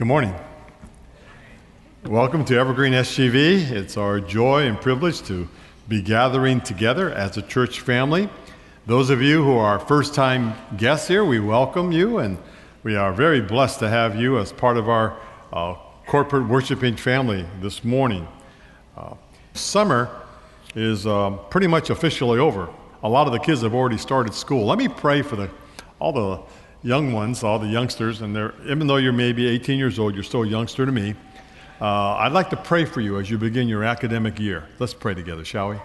Good morning. Welcome to Evergreen SGV. It's our joy and privilege to be gathering together as a church family. Those of you who are first time guests here, we welcome you and we are very blessed to have you as part of our uh, corporate worshiping family this morning. Uh, summer is uh, pretty much officially over. A lot of the kids have already started school. Let me pray for the, all the young ones, all the youngsters, and they're, even though you're maybe 18 years old, you're still a youngster to me. Uh, I'd like to pray for you as you begin your academic year. Let's pray together, shall we?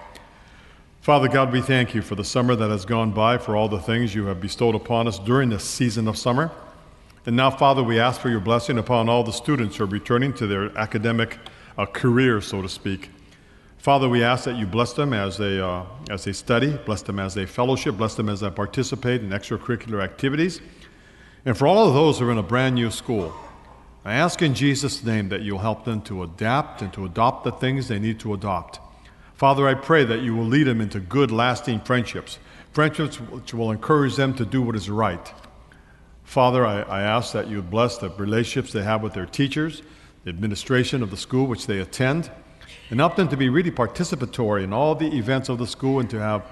Father God, we thank you for the summer that has gone by, for all the things you have bestowed upon us during this season of summer. And now, Father, we ask for your blessing upon all the students who are returning to their academic uh, career, so to speak. Father, we ask that you bless them as they, uh, as they study, bless them as they fellowship, bless them as they participate in extracurricular activities. And for all of those who are in a brand new school, I ask in Jesus' name that you'll help them to adapt and to adopt the things they need to adopt. Father, I pray that you will lead them into good, lasting friendships, friendships which will encourage them to do what is right. Father, I, I ask that you bless the relationships they have with their teachers, the administration of the school which they attend, and help them to be really participatory in all the events of the school and to have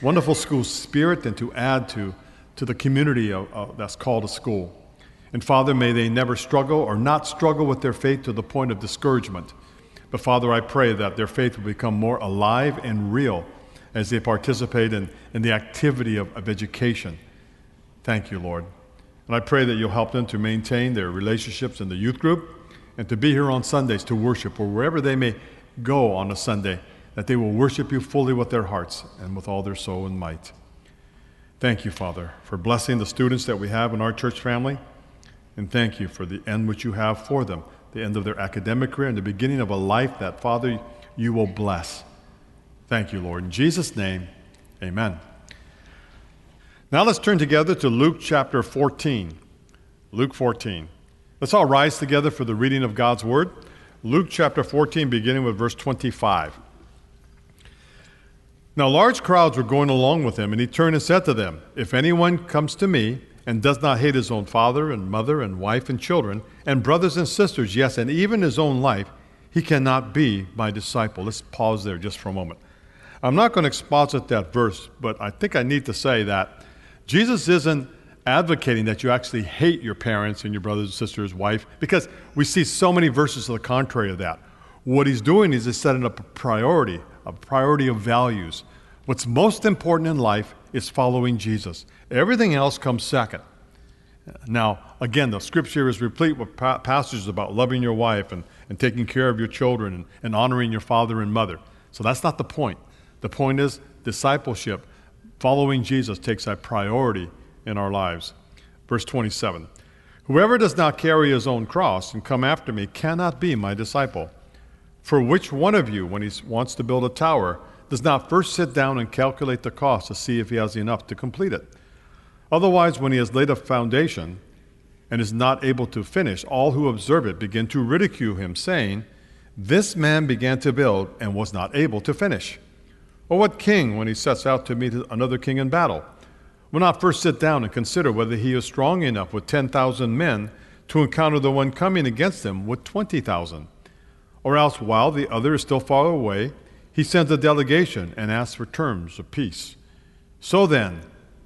wonderful school spirit and to add to to the community of, of, that's called a school. And Father, may they never struggle or not struggle with their faith to the point of discouragement. But Father, I pray that their faith will become more alive and real as they participate in, in the activity of, of education. Thank you, Lord. And I pray that you'll help them to maintain their relationships in the youth group and to be here on Sundays to worship or wherever they may go on a Sunday, that they will worship you fully with their hearts and with all their soul and might. Thank you, Father, for blessing the students that we have in our church family. And thank you for the end which you have for them, the end of their academic career and the beginning of a life that, Father, you will bless. Thank you, Lord. In Jesus' name, amen. Now let's turn together to Luke chapter 14. Luke 14. Let's all rise together for the reading of God's word. Luke chapter 14, beginning with verse 25. Now, large crowds were going along with him, and he turned and said to them, If anyone comes to me and does not hate his own father and mother and wife and children, and brothers and sisters, yes, and even his own life, he cannot be my disciple. Let's pause there just for a moment. I'm not going to exposit that verse, but I think I need to say that Jesus isn't advocating that you actually hate your parents and your brothers and sisters, wife, because we see so many verses to the contrary of that. What he's doing is he's setting up a priority, a priority of values. What's most important in life is following Jesus. Everything else comes second. Now, again, the scripture is replete with pa- passages about loving your wife and, and taking care of your children and, and honoring your father and mother. So that's not the point. The point is discipleship. Following Jesus takes a priority in our lives. Verse 27 Whoever does not carry his own cross and come after me cannot be my disciple. For which one of you, when he wants to build a tower, does not first sit down and calculate the cost to see if he has enough to complete it. Otherwise, when he has laid a foundation and is not able to finish, all who observe it begin to ridicule him, saying, This man began to build and was not able to finish. Or what king, when he sets out to meet another king in battle, will not first sit down and consider whether he is strong enough with 10,000 men to encounter the one coming against him with 20,000? Or else, while the other is still far away, he sends a delegation and asks for terms of peace. So then,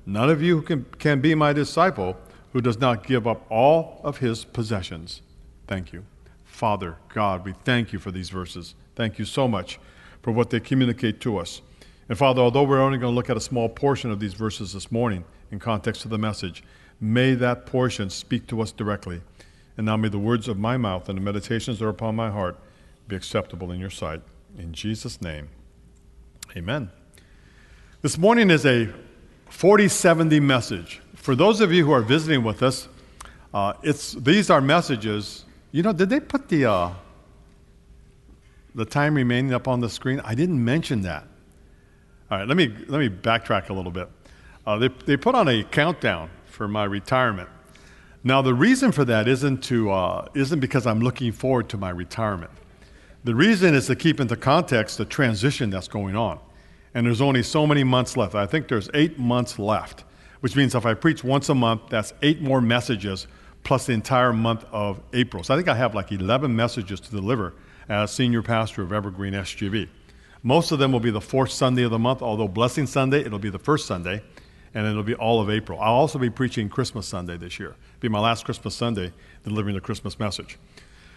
none of you can, can be my disciple who does not give up all of his possessions. Thank you. Father, God, we thank you for these verses. Thank you so much for what they communicate to us. And Father, although we're only going to look at a small portion of these verses this morning in context of the message, may that portion speak to us directly. And now may the words of my mouth and the meditations that are upon my heart be acceptable in your sight. In Jesus' name, amen. This morning is a 4070 message. For those of you who are visiting with us, uh, it's, these are messages. You know, did they put the, uh, the time remaining up on the screen? I didn't mention that. All right, let me, let me backtrack a little bit. Uh, they, they put on a countdown for my retirement. Now, the reason for that isn't, to, uh, isn't because I'm looking forward to my retirement. The reason is to keep into context the transition that's going on. And there's only so many months left. I think there's eight months left, which means if I preach once a month, that's eight more messages plus the entire month of April. So I think I have like 11 messages to deliver as senior pastor of Evergreen SGV. Most of them will be the fourth Sunday of the month, although Blessing Sunday, it'll be the first Sunday, and it'll be all of April. I'll also be preaching Christmas Sunday this year. It'll be my last Christmas Sunday delivering the Christmas message.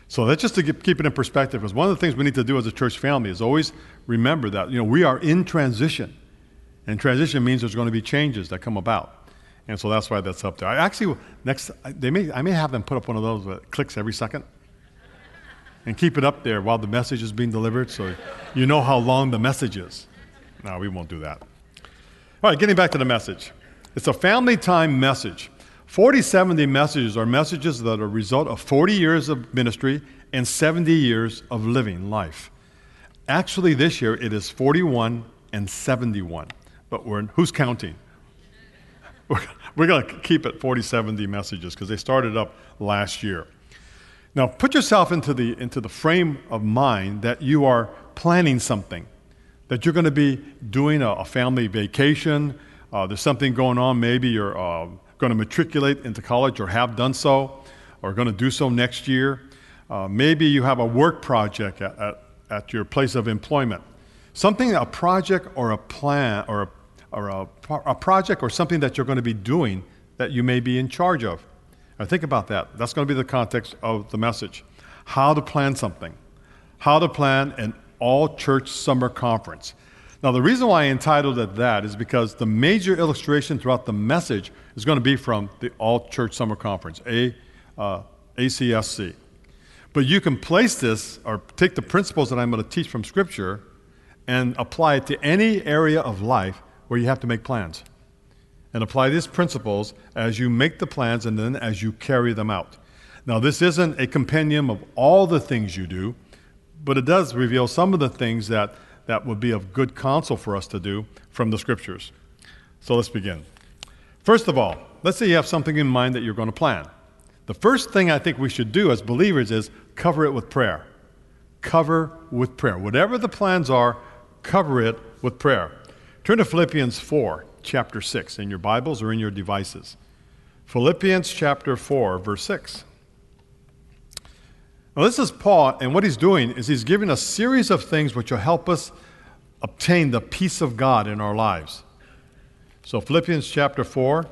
So that's just to keep it in perspective, because one of the things we need to do as a church family is always remember that you know we are in transition, and transition means there's going to be changes that come about, and so that's why that's up there. I actually next they may I may have them put up one of those that clicks every second, and keep it up there while the message is being delivered, so you know how long the message is. No, we won't do that. All right, getting back to the message. It's a family time message. 4070 messages are messages that are a result of 40 years of ministry and 70 years of living life. Actually, this year it is 41 and 71. But we're, who's counting? We're, we're going to keep it 40, 70 messages because they started up last year. Now, put yourself into the, into the frame of mind that you are planning something, that you're going to be doing a, a family vacation. Uh, there's something going on. Maybe you're uh, going to matriculate into college or have done so, or going to do so next year. Uh, maybe you have a work project at, at, at, your place of employment. Something, a project or a plan, or, a, or a, a project or something that you're going to be doing that you may be in charge of. Now, think about that. That's going to be the context of the message. How to plan something. How to plan an all church summer conference. Now, the reason why I entitled it that is because the major illustration throughout the message is going to be from the All Church Summer Conference, A, uh, ACSC. But you can place this or take the principles that I'm going to teach from Scripture and apply it to any area of life where you have to make plans and apply these principles as you make the plans and then as you carry them out. Now, this isn't a compendium of all the things you do, but it does reveal some of the things that, that would be of good counsel for us to do from the scriptures. So let's begin. First of all, let's say you have something in mind that you're going to plan. The first thing I think we should do as believers is cover it with prayer. Cover with prayer. Whatever the plans are, cover it with prayer. Turn to Philippians 4 chapter 6 in your Bibles or in your devices. Philippians chapter 4, verse 6. Now, this is Paul, and what he's doing is he's giving a series of things which will help us obtain the peace of God in our lives. So, Philippians chapter 4,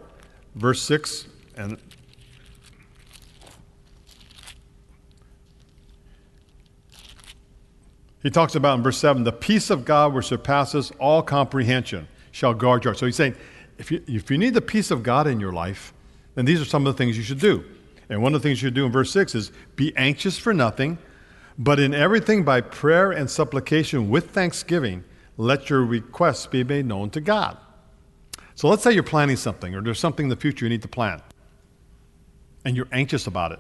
verse 6, and he talks about in verse 7 the peace of God which surpasses all comprehension shall guard your heart. So he's saying, if you, if you need the peace of God in your life, then these are some of the things you should do. And one of the things you do in verse 6 is be anxious for nothing, but in everything by prayer and supplication with thanksgiving, let your requests be made known to God. So let's say you're planning something, or there's something in the future you need to plan, and you're anxious about it.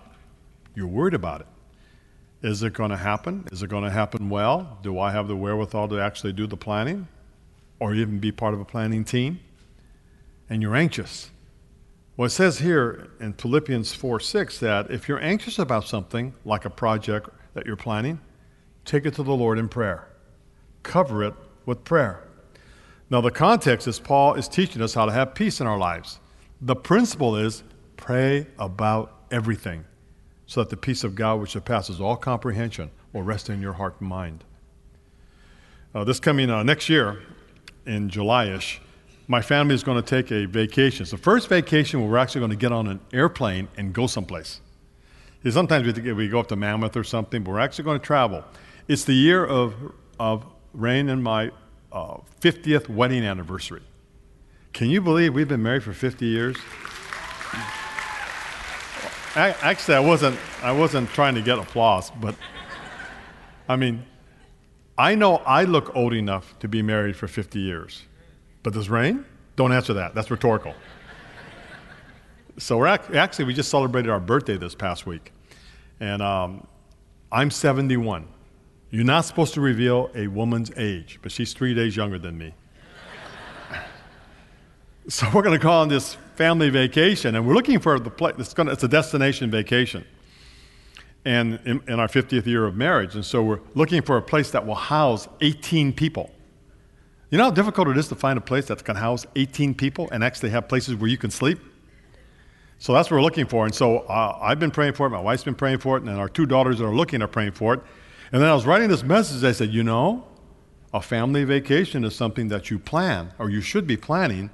You're worried about it. Is it going to happen? Is it going to happen well? Do I have the wherewithal to actually do the planning? or even be part of a planning team, and you're anxious. Well, it says here in Philippians 4 6 that if you're anxious about something, like a project that you're planning, take it to the Lord in prayer. Cover it with prayer. Now, the context is Paul is teaching us how to have peace in our lives. The principle is pray about everything so that the peace of God, which surpasses all comprehension, will rest in your heart and mind. Uh, this coming uh, next year, in July-ish, my family is going to take a vacation. It's the first vacation where we're actually going to get on an airplane and go someplace. Sometimes we go up to Mammoth or something, but we're actually going to travel. It's the year of, of Rain and my uh, 50th wedding anniversary. Can you believe we've been married for 50 years? Actually, I wasn't, I wasn't trying to get applause, but I mean, I know I look old enough to be married for 50 years. But does Rain? Don't answer that. That's rhetorical. so we're ac- actually, we just celebrated our birthday this past week. And um, I'm 71. You're not supposed to reveal a woman's age, but she's three days younger than me. so we're going to go on this family vacation, and we're looking for the place. It's, it's a destination vacation and in, in, our 50th year of marriage. And so we're looking for a place that will house 18 people. You know how difficult it is to find a place that can house 18 people and actually have places where you can sleep? So that's what we're looking for. And so uh, I've been praying for it. My wife's been praying for it. And our two daughters that are looking are praying for it. And then I was writing this message. I said, you know, a family vacation is something that you plan or you should be planning.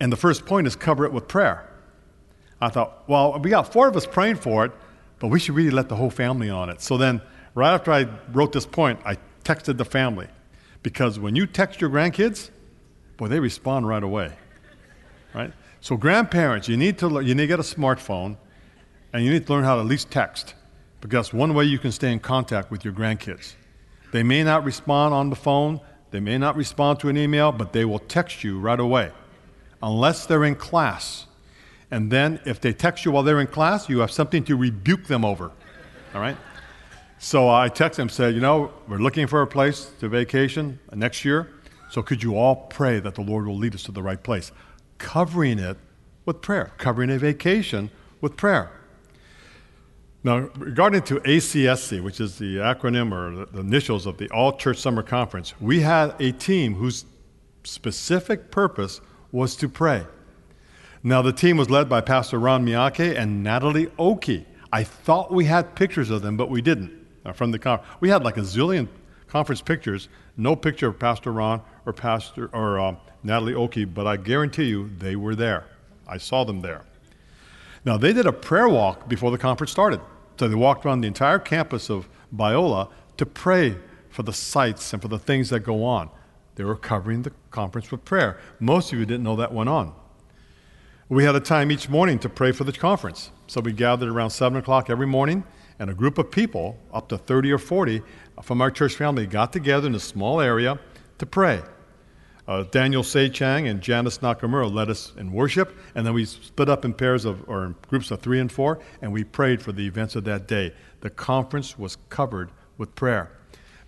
And the first point is cover it with prayer. I thought, well, we got four of us praying for it, but we should really let the whole family on it. So then, right after I wrote this point, I texted the family. Because when you text your grandkids, boy, they respond right away. Right? So, grandparents, you need to you need to get a smartphone, and you need to learn how to at least text, because one way you can stay in contact with your grandkids. They may not respond on the phone, they may not respond to an email, but they will text you right away, unless they're in class. And then, if they text you while they're in class, you have something to rebuke them over. All right? So I texted them, said, you know, we're looking for a place to vacation next year. So could you all pray that the Lord will lead us to the right place? covering it with prayer, covering a vacation with prayer. Now, regarding to ACSC, which is the acronym or the initials of the All Church Summer Conference, we had a team whose specific purpose was to pray. Now, the team was led by Pastor Ron Miyake and Natalie Oki. I thought we had pictures of them, but we didn't uh, from the conference. We had like a zillion conference pictures, no picture of Pastor Ron or Pastor or um, Natalie Oki, but I guarantee you they were there. I saw them there. Now, they did a prayer walk before the conference started. So they walked around the entire campus of Biola to pray for the sites and for the things that go on. They were covering the conference with prayer. Most of you didn't know that went on. We had a time each morning to pray for the conference. So we gathered around 7 o'clock every morning, and a group of people, up to 30 or 40 from our church family, got together in a small area to pray. Uh, Daniel Chang and Janice Nakamura led us in worship, and then we split up in pairs of, or in groups of three and four, and we prayed for the events of that day. The conference was covered with prayer.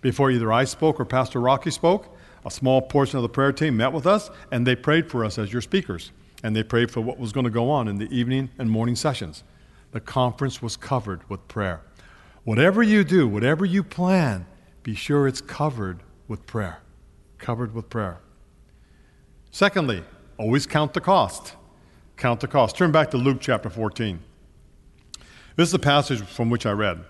Before either I spoke or Pastor Rocky spoke, a small portion of the prayer team met with us, and they prayed for us as your speakers. And they prayed for what was going to go on in the evening and morning sessions. The conference was covered with prayer. Whatever you do, whatever you plan, be sure it's covered with prayer. Covered with prayer. Secondly, always count the cost. Count the cost. Turn back to Luke chapter 14. This is the passage from which I read.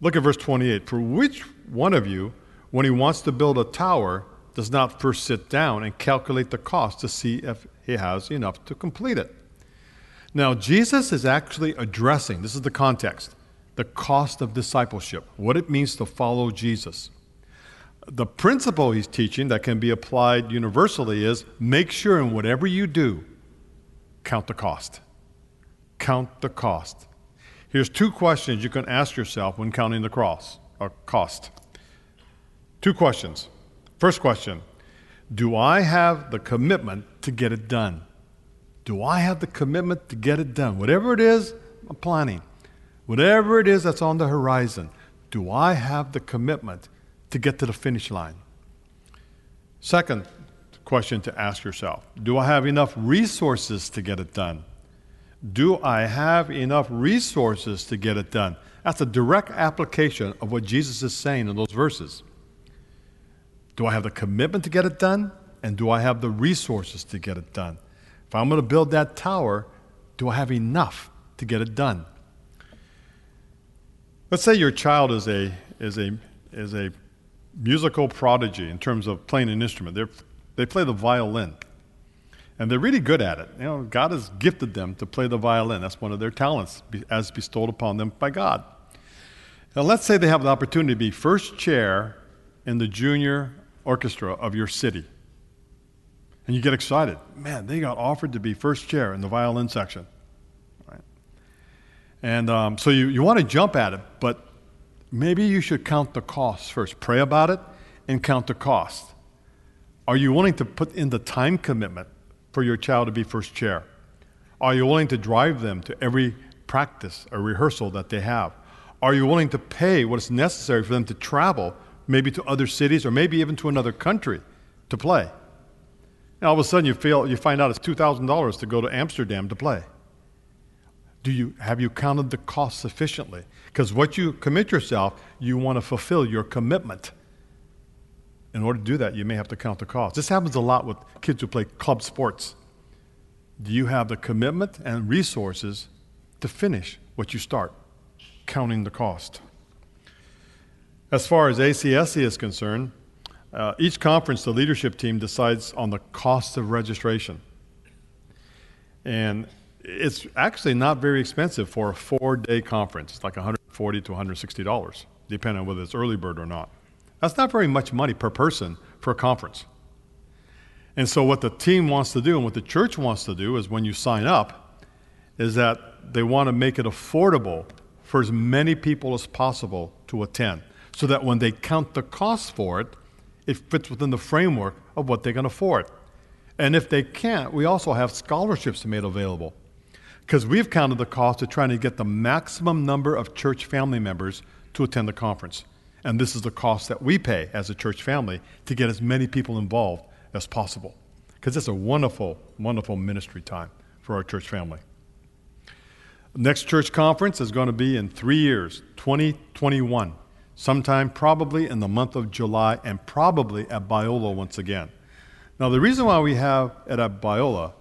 Look at verse 28. For which one of you, when he wants to build a tower, does not first sit down and calculate the cost to see if he has enough to complete it? Now, Jesus is actually addressing, this is the context, the cost of discipleship, what it means to follow Jesus the principle he's teaching that can be applied universally is make sure in whatever you do, count the cost. Count the cost. Here's two questions you can ask yourself when counting the cross or cost. Two questions. First question Do I have the commitment to get it done? Do I have the commitment to get it done? Whatever it is, I'm planning. Whatever it is that's on the horizon, do I have the commitment to get to the finish line? Second question to ask yourself Do I have enough resources to get it done? Do I have enough resources to get it done? That's a direct application of what Jesus is saying in those verses. Do I have the commitment to get it done? And do I have the resources to get it done? If I'm going to build that tower, do I have enough to get it done? Let's say your child is a, is a, is a musical prodigy in terms of playing an instrument. They're, they play the violin. And they're really good at it. You know, God has gifted them to play the violin. That's one of their talents as bestowed upon them by God. Now, let's say they have the opportunity to be first chair in the junior orchestra of your city. And you get excited. Man, they got offered to be first chair in the violin section. Right? And um, so you, you want to jump at it, but maybe you should count the costs first. Pray about it and count the cost. Are you willing to put in the time commitment for your child to be first chair? Are you willing to drive them to every practice or rehearsal that they have? Are you willing to pay what is necessary for them to travel, maybe to other cities or maybe even to another country to play? And all of a sudden you, feel, you find out it's $2,000 to go to Amsterdam to play. Do you, have you counted the cost sufficiently? Because what you commit yourself, you want to fulfill your commitment. In order to do that, you may have to count the cost. This happens a lot with kids who play club sports. Do you have the commitment and resources to finish what you start, counting the cost? As far as ACSC is concerned, uh, each conference, the leadership team decides on the cost of registration. And it's actually not very expensive for a four day conference, it's like $140 to $160, depending on whether it's early bird or not. That's not very much money per person for a conference. And so, what the team wants to do and what the church wants to do is when you sign up, is that they want to make it affordable for as many people as possible to attend so that when they count the cost for it, it fits within the framework of what they can afford. And if they can't, we also have scholarships made available because we've counted the cost of trying to get the maximum number of church family members to attend the conference. And this is the cost that we pay as a church family to get as many people involved as possible. Because it's a wonderful, wonderful ministry time for our church family. Next church conference is going to be in three years, 2021, sometime probably in the month of July and probably at Biola once again. Now, the reason why we have it at Biola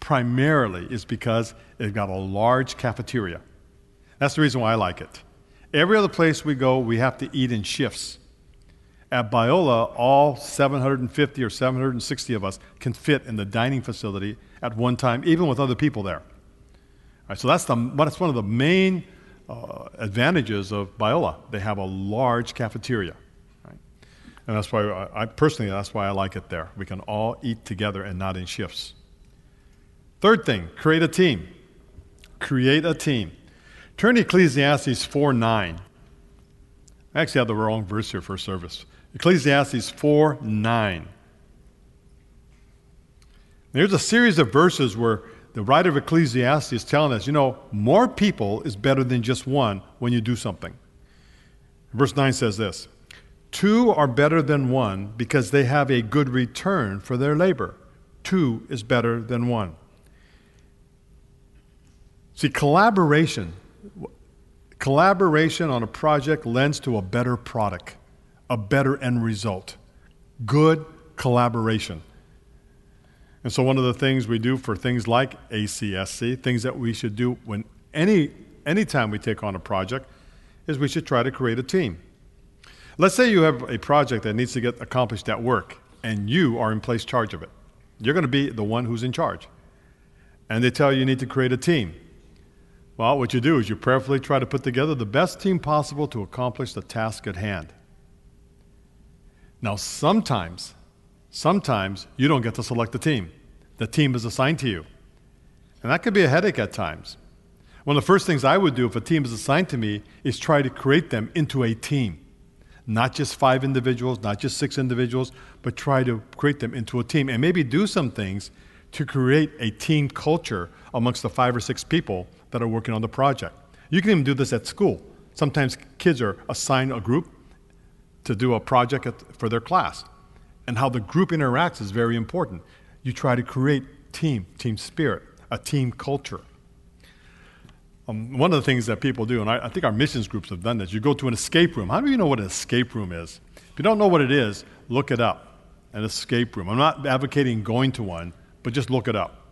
primarily is because it's got a large cafeteria. That's the reason why I like it. Every other place we go, we have to eat in shifts. At Biola, all 750 or 760 of us can fit in the dining facility at one time, even with other people there. Right, so that's, the, that's one of the main uh, advantages of Biola. They have a large cafeteria. Right? And that's why I, I personally, that's why I like it there. We can all eat together and not in shifts. Third thing, create a team. Create a team. Turn to Ecclesiastes 4 9. I actually have the wrong verse here for service. Ecclesiastes 4 9. There's a series of verses where the writer of Ecclesiastes is telling us, you know, more people is better than just one when you do something. Verse 9 says this Two are better than one because they have a good return for their labor. Two is better than one. See, collaboration, collaboration on a project lends to a better product, a better end result. Good collaboration. And so, one of the things we do for things like ACSC, things that we should do when any anytime we take on a project, is we should try to create a team. Let's say you have a project that needs to get accomplished at work, and you are in place charge of it. You're going to be the one who's in charge. And they tell you you need to create a team. Well, what you do is you prayerfully try to put together the best team possible to accomplish the task at hand. Now, sometimes Sometimes you don't get to select the team, the team is assigned to you. And that could be a headache at times. One of the first things I would do if a team is assigned to me is try to create them into a team. Not just five individuals, not just six individuals, but try to create them into a team and maybe do some things to create a team culture amongst the five or six people that are working on the project. You can even do this at school. Sometimes kids are assigned a group to do a project for their class and how the group interacts is very important. You try to create team, team spirit, a team culture. Um, one of the things that people do, and I, I, think our missions groups have done this, you go to an escape room. How do you know what an escape room is? If you don't know what it is, look it up. An escape room. I'm not advocating going to one, but just look it up.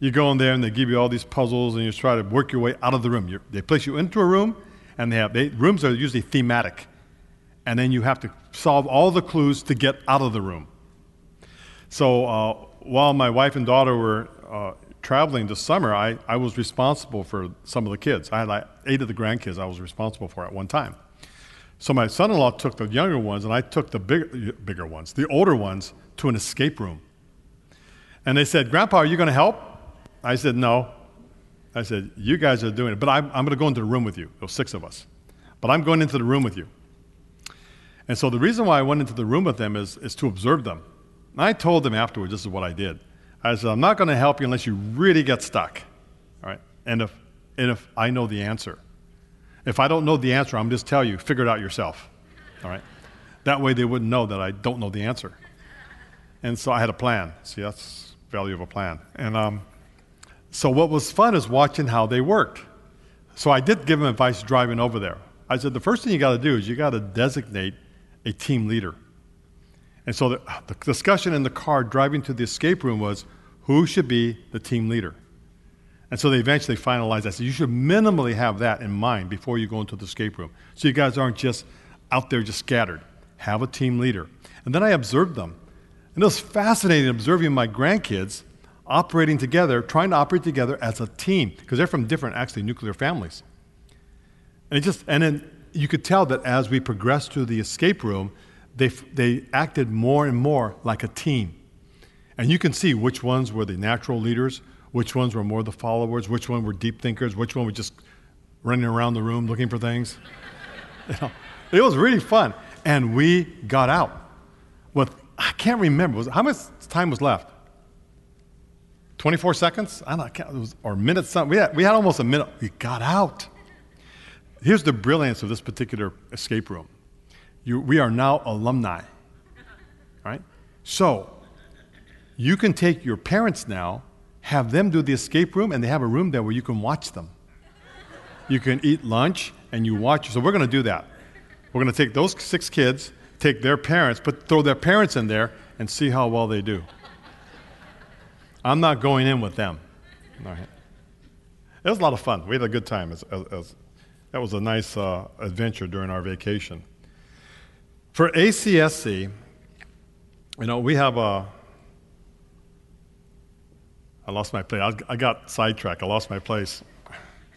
You go in there and they give you all these puzzles and you try to work your way out of the room. You're, they place you into a room and they have, they, rooms are usually thematic and then you have to solve all the clues to get out of the room. So uh, while my wife and daughter were uh, traveling this summer, I, I was responsible for some of the kids. I had like eight of the grandkids I was responsible for at one time. So my son-in-law took the younger ones, and I took the big, bigger ones, the older ones, to an escape room. And they said, "Grandpa, are you going to help?" I said, "No." I said, "You guys are doing it, but I'm, I'm going to go into the room with you. There's six of us, but I'm going into the room with you." And so the reason why I went into the room with them is, is to observe them. And I told them afterwards, this is what I did. I said, I'm not going to help you unless you really get stuck. All right? And if, and if I know the answer. If I don't know the answer, I'm just tell you, figure it out yourself. All right? That way they wouldn't know that I don't know the answer. And so I had a plan. See, that's value of a plan. And um, so what was fun is watching how they worked. So I did give them advice driving over there. I said, the first thing you got to do is you got to designate a team leader. And so the, the, discussion in the car driving to the escape room was who should be the team leader. And so they eventually finalized that. So you should minimally have that in mind before you go into the escape room. So you guys aren't just out there just scattered. Have a team leader. And then I observed them. And it was fascinating observing my grandkids operating together, trying to operate together as a team, because they're from different, actually, nuclear families. And it just, and then you could tell that as we progressed through the escape room, they, they acted more and more like a team. And you can see which ones were the natural leaders, which ones were more the followers, which one were deep thinkers, which one were just running around the room looking for things. you know, it was really fun. And we got out. With, I can't remember, was, how much time was left? 24 seconds? I don't know, it was, or minutes, something. we had, we had almost a minute. We got out. Here's the brilliance of this particular escape room. You, we are now alumni, right? So you can take your parents now, have them do the escape room, and they have a room there where you can watch them. You can eat lunch and you watch. So we're going to do that. We're going to take those six kids, take their parents, put, throw their parents in there, and see how well they do. I'm not going in with them. All right. It was a lot of fun. We had a good time as, as that was a nice uh, adventure during our vacation. For ACSC, you know, we have a. I lost my place. I got sidetracked. I lost my place.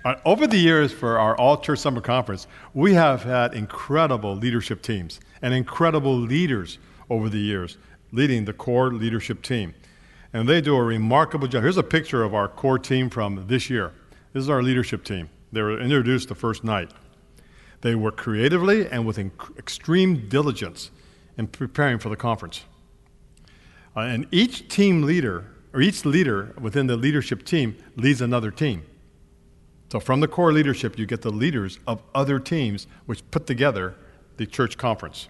Uh, over the years, for our All Church Summer Conference, we have had incredible leadership teams and incredible leaders over the years leading the core leadership team. And they do a remarkable job. Here's a picture of our core team from this year. This is our leadership team. They were introduced the first night. They worked creatively and with inc- extreme diligence in preparing for the conference. Uh, and each team leader, or each leader within the leadership team, leads another team. So from the core leadership, you get the leaders of other teams which put together the church conference.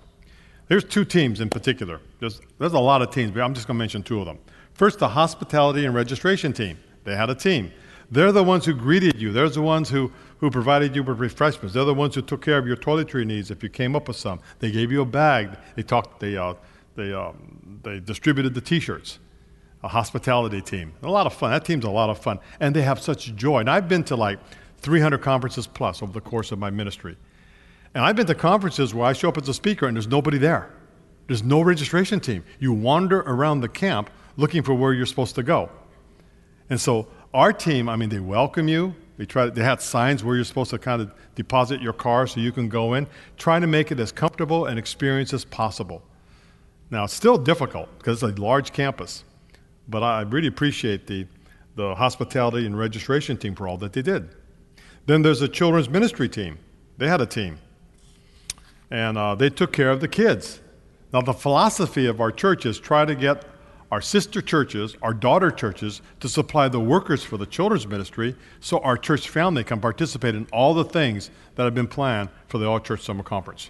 There's two teams in particular. There's, there's a lot of teams, but I'm just going to mention two of them. First, the hospitality and registration team. They had a team. They're the ones who greeted you. They're the ones who, who provided you with refreshments. They're the ones who took care of your toiletry needs if you came up with some. They gave you a bag. They talked. They uh, they um, they distributed the T-shirts. A hospitality team. A lot of fun. That team's a lot of fun, and they have such joy. And I've been to like 300 conferences plus over the course of my ministry. And I've been to conferences where I show up as a speaker and there's nobody there. There's no registration team. You wander around the camp looking for where you're supposed to go. And so our team, I mean, they welcome you. They, try, they had signs where you're supposed to kind of deposit your car so you can go in, trying to make it as comfortable and experience as possible. Now, it's still difficult because it's a large campus, but I really appreciate the, the hospitality and registration team for all that they did. Then there's a children's ministry team. They had a team, and uh, they took care of the kids. Now, the philosophy of our church is try to get our sister churches, our daughter churches, to supply the workers for the children's ministry so our church family can participate in all the things that have been planned for the All Church Summer Conference.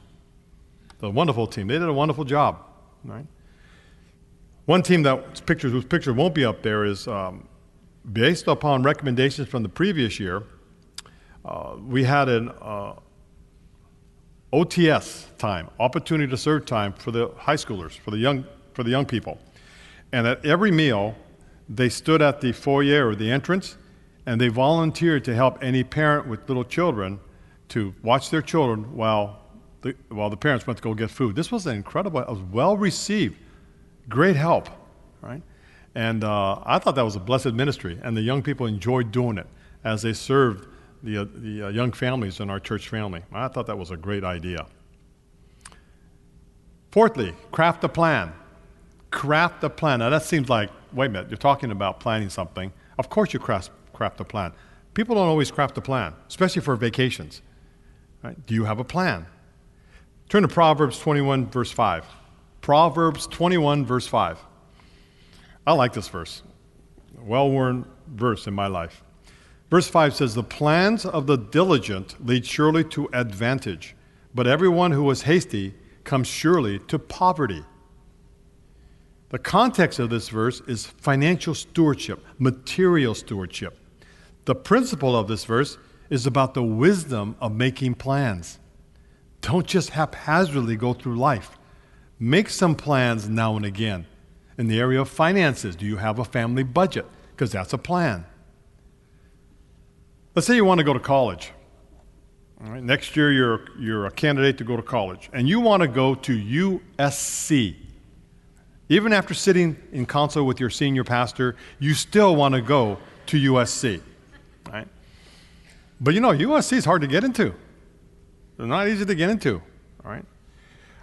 The wonderful team. They did a wonderful job. Right? One team that pictures, whose picture won't be up there is um, based upon recommendations from the previous year. Uh, we had an uh, OTS time, opportunity to serve time for the high schoolers, for the young, for the young people. And at every meal, they stood at the foyer or the entrance and they volunteered to help any parent with little children to watch their children while the, while the parents went to go get food. This was incredible. It was well received. Great help, right? And uh, I thought that was a blessed ministry, and the young people enjoyed doing it as they served the, uh, the uh, young families in our church family. I thought that was a great idea. Fourthly, craft a plan craft a plan. Now, that seems like, wait a minute, you're talking about planning something. Of course, you craft, craft a plan. People don't always craft a plan, especially for vacations. Right? Do you have a plan? Turn to Proverbs 21, verse 5. Proverbs 21, verse 5. I like this verse. Well worn verse in my life. Verse 5 says, The plans of the diligent lead surely to advantage, but everyone who is hasty comes surely to poverty. The context of this verse is financial stewardship, material stewardship. The principle of this verse is about the wisdom of making plans. Don't just haphazardly go through life. Make some plans now and again. In the area of finances, do you have a family budget? Because that's a plan. Let's say you want to go to college. Next year, you're, you're a candidate to go to college, and you want to go to USC. Even after sitting in council with your senior pastor, you still want to go to USC. Right? But you know, USC is hard to get into. They're not easy to get into. All right?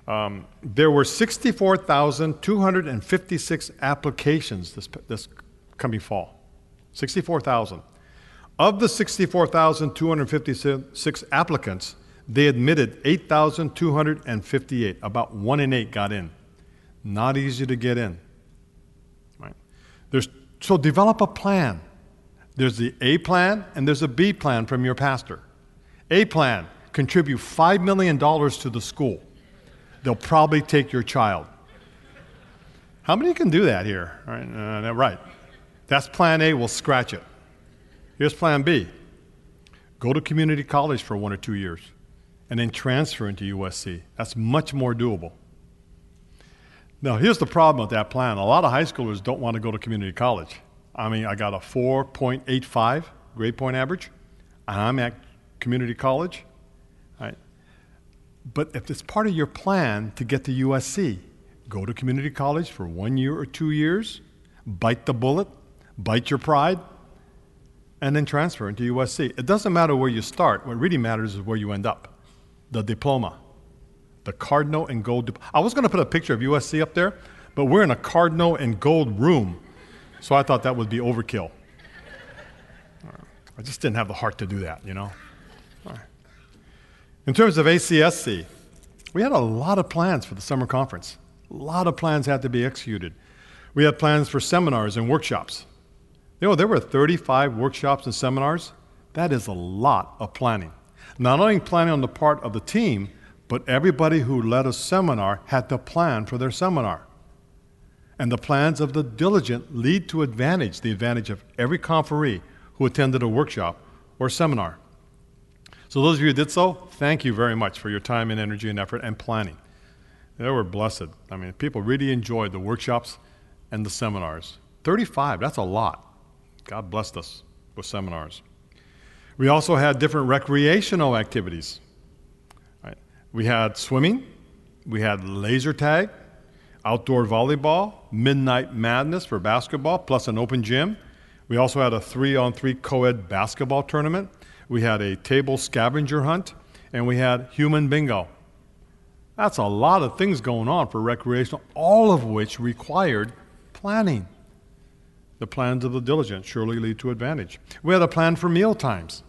Um, there were 64,256 applications this, this coming fall. 64,000. Of the 64,256 applicants, they admitted 8,258. About one in eight got in. Not easy to get in. Right? There's, so develop a plan. There's the A plan and there's a B plan from your pastor. A plan, contribute $5 million to the school. They'll probably take your child. How many can do that here? Right, uh, right. That's plan A, we'll scratch it. Here's plan B go to community college for one or two years and then transfer into USC. That's much more doable. Now, here's the problem with that plan. A lot of high schoolers don't want to go to community college. I mean, I got a 4.85 grade point average, and I'm at community college. Right? But if it's part of your plan to get to USC, go to community college for one year or two years, bite the bullet, bite your pride, and then transfer into USC. It doesn't matter where you start. What really matters is where you end up the diploma, the cardinal and gold. I was going to put a picture of USC up there, but we're in a cardinal and gold room, so I thought that would be overkill. I just didn't have the heart to do that, you know. In terms of ACSC, we had a lot of plans for the summer conference. A lot of plans had to be executed. We had plans for seminars and workshops. You know, there were 35 workshops and seminars. That is a lot of planning. Not only planning on the part of the team, but everybody who led a seminar had to plan for their seminar. And the plans of the diligent lead to advantage, the advantage of every conferee who attended a workshop or seminar. So, those of you who did so, thank you very much for your time and energy and effort and planning. They were blessed. I mean, people really enjoyed the workshops and the seminars. 35, that's a lot. God blessed us with seminars. We also had different recreational activities. We had swimming, we had laser tag, outdoor volleyball, midnight madness for basketball, plus an open gym. We also had a three on three co ed basketball tournament. We had a table scavenger hunt, and we had human bingo. That's a lot of things going on for recreational, all of which required planning. The plans of the diligent surely lead to advantage. We had a plan for meal times.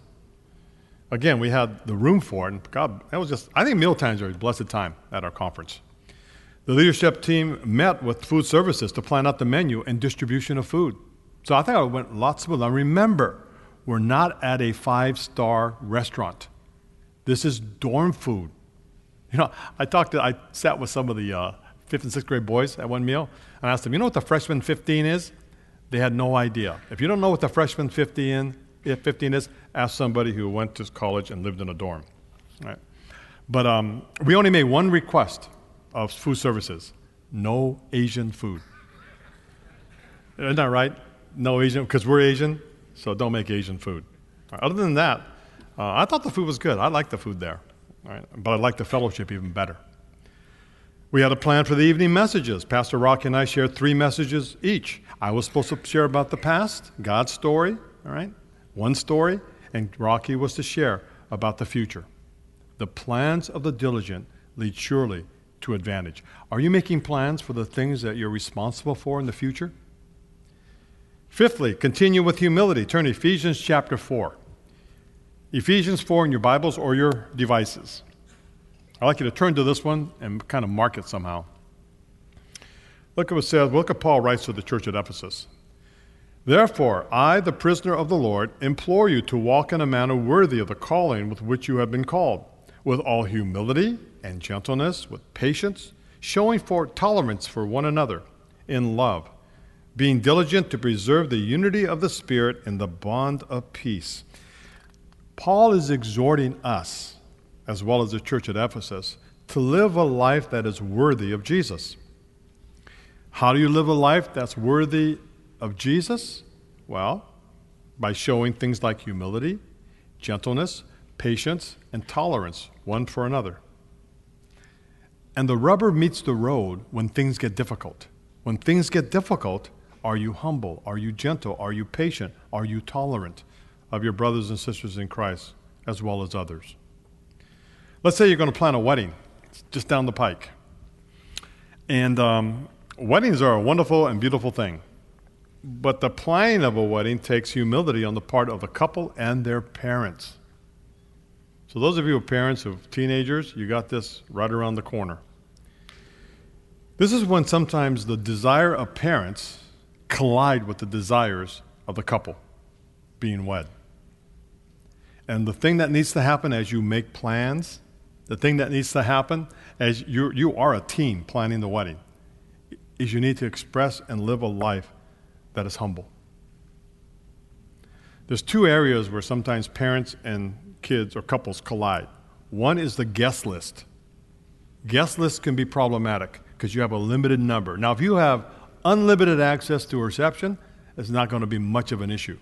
Again, we had the room for it, and God, that was just, I think meal times are a blessed time at our conference. The leadership team met with food services to plan out the menu and distribution of food. So I think I went lots of Now remember, we're not at a five star restaurant. This is dorm food. You know, I talked to, I sat with some of the uh, fifth and sixth grade boys at one meal, and I asked them, you know what the freshman 15 is? They had no idea. If you don't know what the freshman 15, 15 is, ask somebody who went to college and lived in a dorm. Right? But um, we only made one request of food services no Asian food. Isn't that right? No Asian, because we're Asian, so don't make Asian food. Right, other than that, uh, I thought the food was good. I liked the food there, right? but I liked the fellowship even better. We had a plan for the evening messages. Pastor Rocky and I shared three messages each. I was supposed to share about the past, God's story, all right? One story, and Rocky was to share about the future. The plans of the diligent lead surely to advantage. Are you making plans for the things that you're responsible for in the future? Fifthly, continue with humility. Turn to Ephesians chapter 4. Ephesians 4 in your Bibles or your devices. I'd like you to turn to this one and kind of mark it somehow. Look at what it says. Look at Paul writes to the church at Ephesus. Therefore, I, the prisoner of the Lord, implore you to walk in a manner worthy of the calling with which you have been called, with all humility and gentleness, with patience, showing for tolerance for one another in love, being diligent to preserve the unity of the Spirit in the bond of peace. Paul is exhorting us as well as the church at Ephesus, to live a life that is worthy of Jesus. How do you live a life that's worthy of Jesus? Well, by showing things like humility, gentleness, patience, and tolerance one for another. And the rubber meets the road when things get difficult. When things get difficult, are you humble? Are you gentle? Are you patient? Are you tolerant of your brothers and sisters in Christ as well as others? Let's say you're going to plan a wedding it's just down the pike. And um, weddings are a wonderful and beautiful thing. But the planning of a wedding takes humility on the part of the couple and their parents. So, those of you who are parents of teenagers, you got this right around the corner. This is when sometimes the desire of parents collide with the desires of the couple being wed. And the thing that needs to happen as you make plans, the thing that needs to happen as you, you are a team planning the wedding, is you need to express and live a life that is humble. There's two areas where sometimes parents and kids or couples collide. One is the guest list. Guest lists can be problematic because you have a limited number. Now, if you have unlimited access to reception, it's not going to be much of an issue.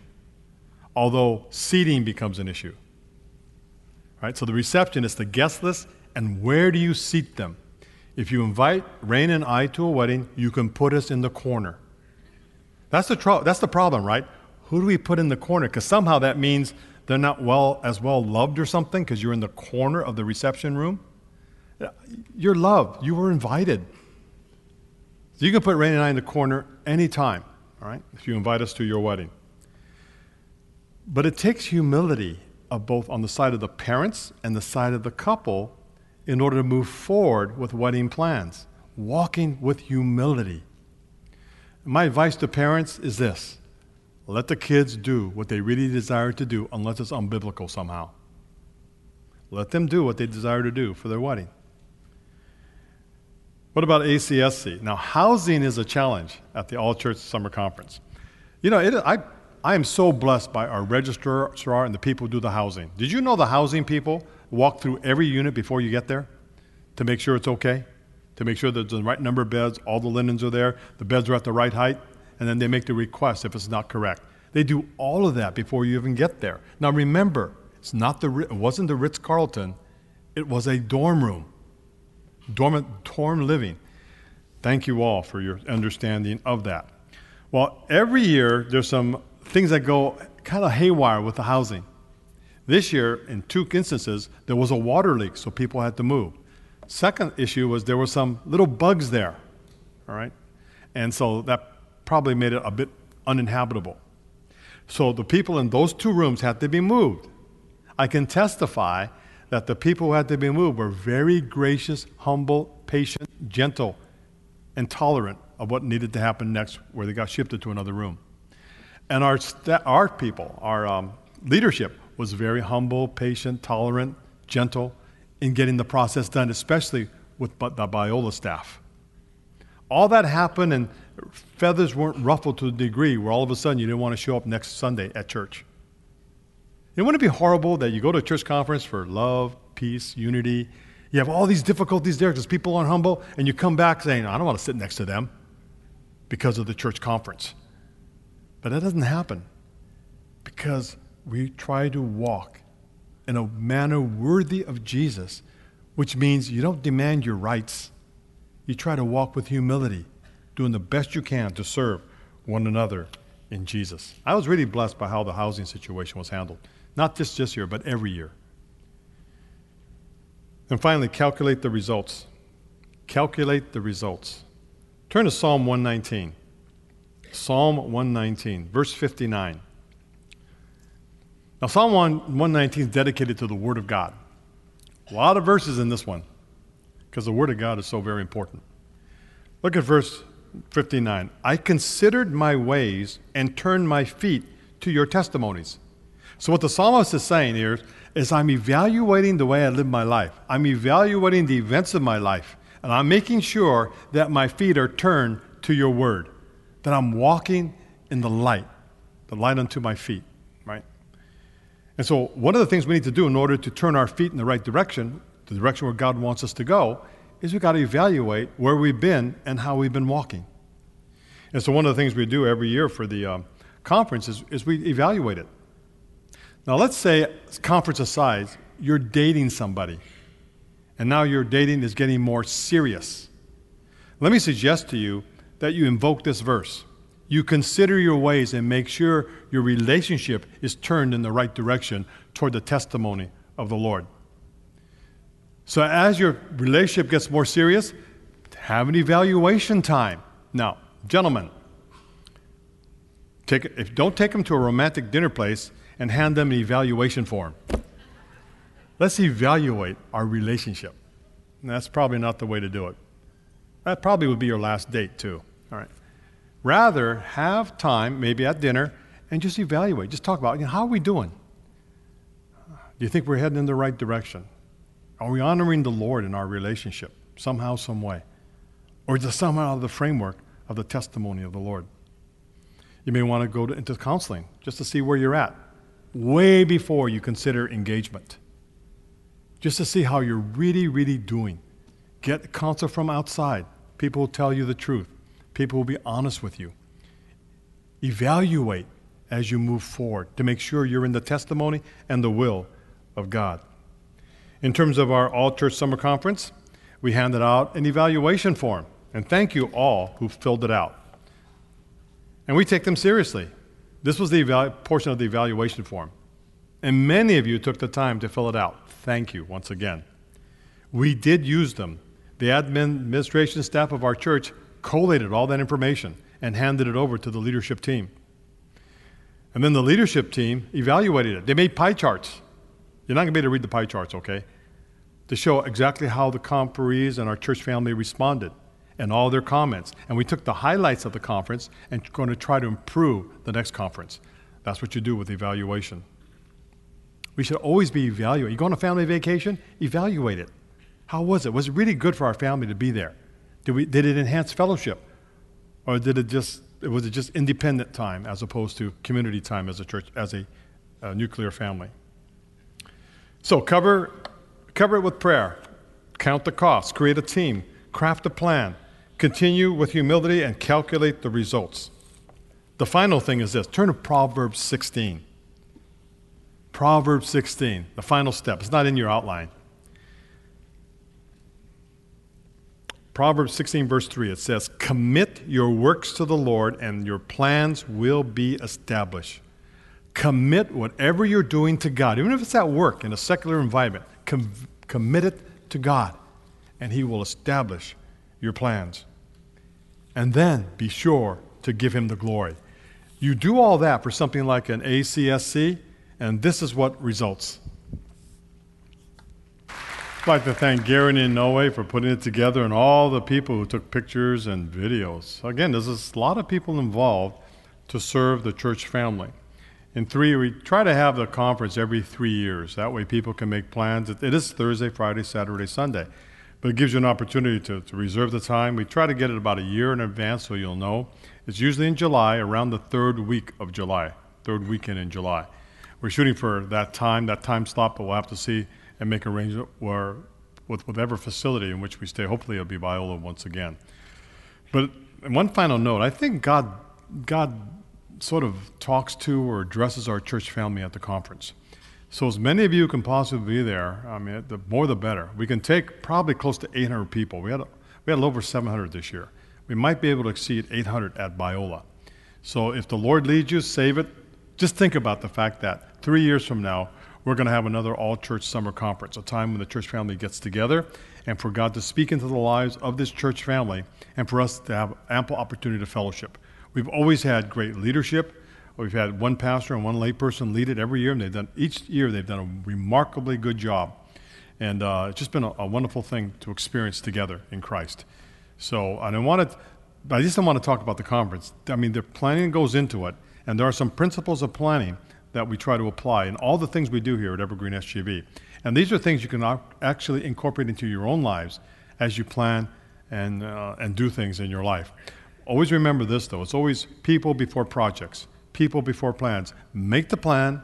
Although seating becomes an issue. Right? So the reception is the guest list, and where do you seat them? If you invite Rain and I to a wedding, you can put us in the corner. That's the, tro- that's the problem, right? Who do we put in the corner? Because somehow that means they're not well as well loved or something because you're in the corner of the reception room. You're loved. You were invited. So you can put Rain and I in the corner anytime, all right, if you invite us to your wedding. But it takes humility of both on the side of the parents and the side of the couple in order to move forward with wedding plans. Walking with humility. My advice to parents is this let the kids do what they really desire to do, unless it's unbiblical somehow. Let them do what they desire to do for their wedding. What about ACSC? Now, housing is a challenge at the All Church Summer Conference. You know, it, I, I am so blessed by our registrar and the people who do the housing. Did you know the housing people walk through every unit before you get there to make sure it's okay? To make sure there's the right number of beds, all the linens are there, the beds are at the right height, and then they make the request if it's not correct. They do all of that before you even get there. Now remember, it's not the it wasn't the Ritz Carlton, it was a dorm room, dorm, dorm living. Thank you all for your understanding of that. Well, every year there's some things that go kind of haywire with the housing. This year, in two instances, there was a water leak, so people had to move. Second issue was there were some little bugs there, all right? And so that probably made it a bit uninhabitable. So the people in those two rooms had to be moved. I can testify that the people who had to be moved were very gracious, humble, patient, gentle, and tolerant of what needed to happen next, where they got shifted to another room. And our, st- our people, our um, leadership, was very humble, patient, tolerant, gentle in getting the process done, especially with the Biola staff. All that happened, and feathers weren't ruffled to the degree where all of a sudden you didn't want to show up next Sunday at church. And wouldn't it be horrible that you go to a church conference for love, peace, unity? You have all these difficulties there because people aren't humble, and you come back saying, I don't want to sit next to them because of the church conference. But that doesn't happen because we try to walk in a manner worthy of Jesus, which means you don't demand your rights. You try to walk with humility doing the best you can to serve one another in Jesus. I was really blessed by how the housing situation was handled, not just this year, but every year. And finally, calculate the results. Calculate the results. Turn to Psalm 119. Psalm 119, verse 59. Now, Psalm 119 is dedicated to the Word of God. A lot of verses in this one because the Word of God is so very important. Look at verse 59 I considered my ways and turned my feet to your testimonies. So, what the psalmist is saying here is I'm evaluating the way I live my life. I'm evaluating the events of my life, and I'm making sure that my feet are turned to your word, that I'm walking in the light, the light unto my feet? And so, one of the things we need to do in order to turn our feet in the right direction, the direction where God wants us to go, is we've got to evaluate where we've been and how we've been walking. And so, one of the things we do every year for the um, conference is, is we evaluate it. Now, let's say, conference aside, you're dating somebody, and now your dating is getting more serious. Let me suggest to you that you invoke this verse. You consider your ways and make sure your relationship is turned in the right direction toward the testimony of the Lord. So, as your relationship gets more serious, have an evaluation time. Now, gentlemen, take, if, don't take them to a romantic dinner place and hand them an evaluation form. Let's evaluate our relationship. And that's probably not the way to do it. That probably would be your last date, too. All right. Rather, have time, maybe at dinner, and just evaluate. Just talk about you know, how are we doing? Do you think we're heading in the right direction? Are we honoring the Lord in our relationship somehow, some way? Or is it somehow out of the framework of the testimony of the Lord? You may want to go to, into counseling just to see where you're at, way before you consider engagement, just to see how you're really, really doing. Get counsel from outside. People will tell you the truth, people will be honest with you. Evaluate as you move forward to make sure you're in the testimony and the will of God. In terms of our All Church Summer Conference, we handed out an evaluation form, and thank you all who filled it out. And we take them seriously. This was the evalu- portion of the evaluation form. And many of you took the time to fill it out. Thank you once again. We did use them. The admin administration staff of our church collated all that information and handed it over to the leadership team. And then the leadership team evaluated it. They made pie charts you're not going to be able to read the pie charts, okay? To show exactly how the conferees and our church family responded and all their comments. And we took the highlights of the conference and going to try to improve the next conference. That's what you do with evaluation. We should always be evaluating. You go on a family vacation, evaluate it. How was it? Was it really good for our family to be there? Did, we, did it enhance fellowship? Or did it just, was it just independent time as opposed to community time as a church, as a, a nuclear family? So cover, cover it with prayer. Count the costs. Create a team. Craft a plan. Continue with humility and calculate the results. The final thing is this turn to Proverbs 16. Proverbs 16, the final step. It's not in your outline. Proverbs 16, verse 3, it says, Commit your works to the Lord, and your plans will be established. Commit whatever you're doing to God, even if it's at work in a secular environment. Com- commit it to God, and He will establish your plans. And then be sure to give Him the glory. You do all that for something like an ACSC, and this is what results. I'd like to thank Gary and Noe for putting it together and all the people who took pictures and videos. Again, there's a lot of people involved to serve the church family. And three, we try to have the conference every three years. That way people can make plans. It is Thursday, Friday, Saturday, Sunday. But it gives you an opportunity to, to reserve the time. We try to get it about a year in advance so you'll know. It's usually in July, around the third week of July, third weekend in July. We're shooting for that time, that time slot, but we'll have to see and make arrangements where, with whatever facility in which we stay. Hopefully, it'll be Biola once again. But one final note I think God, God sort of talks to or addresses our church family at the conference. So, as many of you can possibly be there, I mean, the more the better. We can take probably close to 800 people. We had, we had over 700 this year. We might be able to exceed 800 at Biola. So, if the Lord leads you, save it. Just think about the fact that three years from now, we're going to have another all church summer conference, a time when the church family gets together and for God to speak into the lives of this church family and for us to have ample opportunity to fellowship. We've always had great leadership. We've had one pastor and one layperson lead it every year, and they've done each year they've done a remarkably good job, and uh, it's just been a, a, wonderful thing to experience together in Christ. So, and I wanted, I just don't want to talk about the conference. I mean, the planning goes into it, and there are some principles of planning that we try to apply in all the things we do here at Evergreen SGV. And these are things you can actually incorporate into your own lives as you plan and, uh, and do things in your life. Always remember this, though. It's always people before projects, people before plans. Make the plan,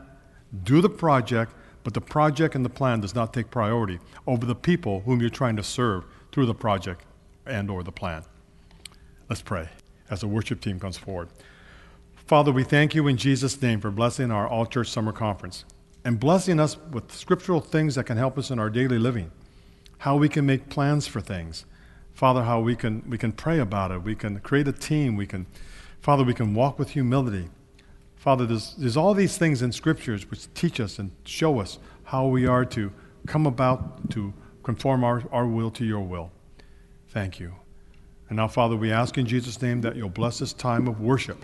do the project, but the project and the plan does not take priority over the people whom you're trying to serve through the project and or the plan. Let's pray. as the worship team comes forward. Father, we thank you in Jesus' name for blessing our All Church Summer Conference and blessing us with scriptural things that can help us in our daily living, how we can make plans for things. Father, how we can, we can pray about it. We can create a team. We can, Father, we can walk with humility. Father, there's, there's all these things in scriptures which teach us and show us how we are to come about to conform our, our will to your will. Thank you. And now, Father, we ask in Jesus' name that you'll bless this time of worship.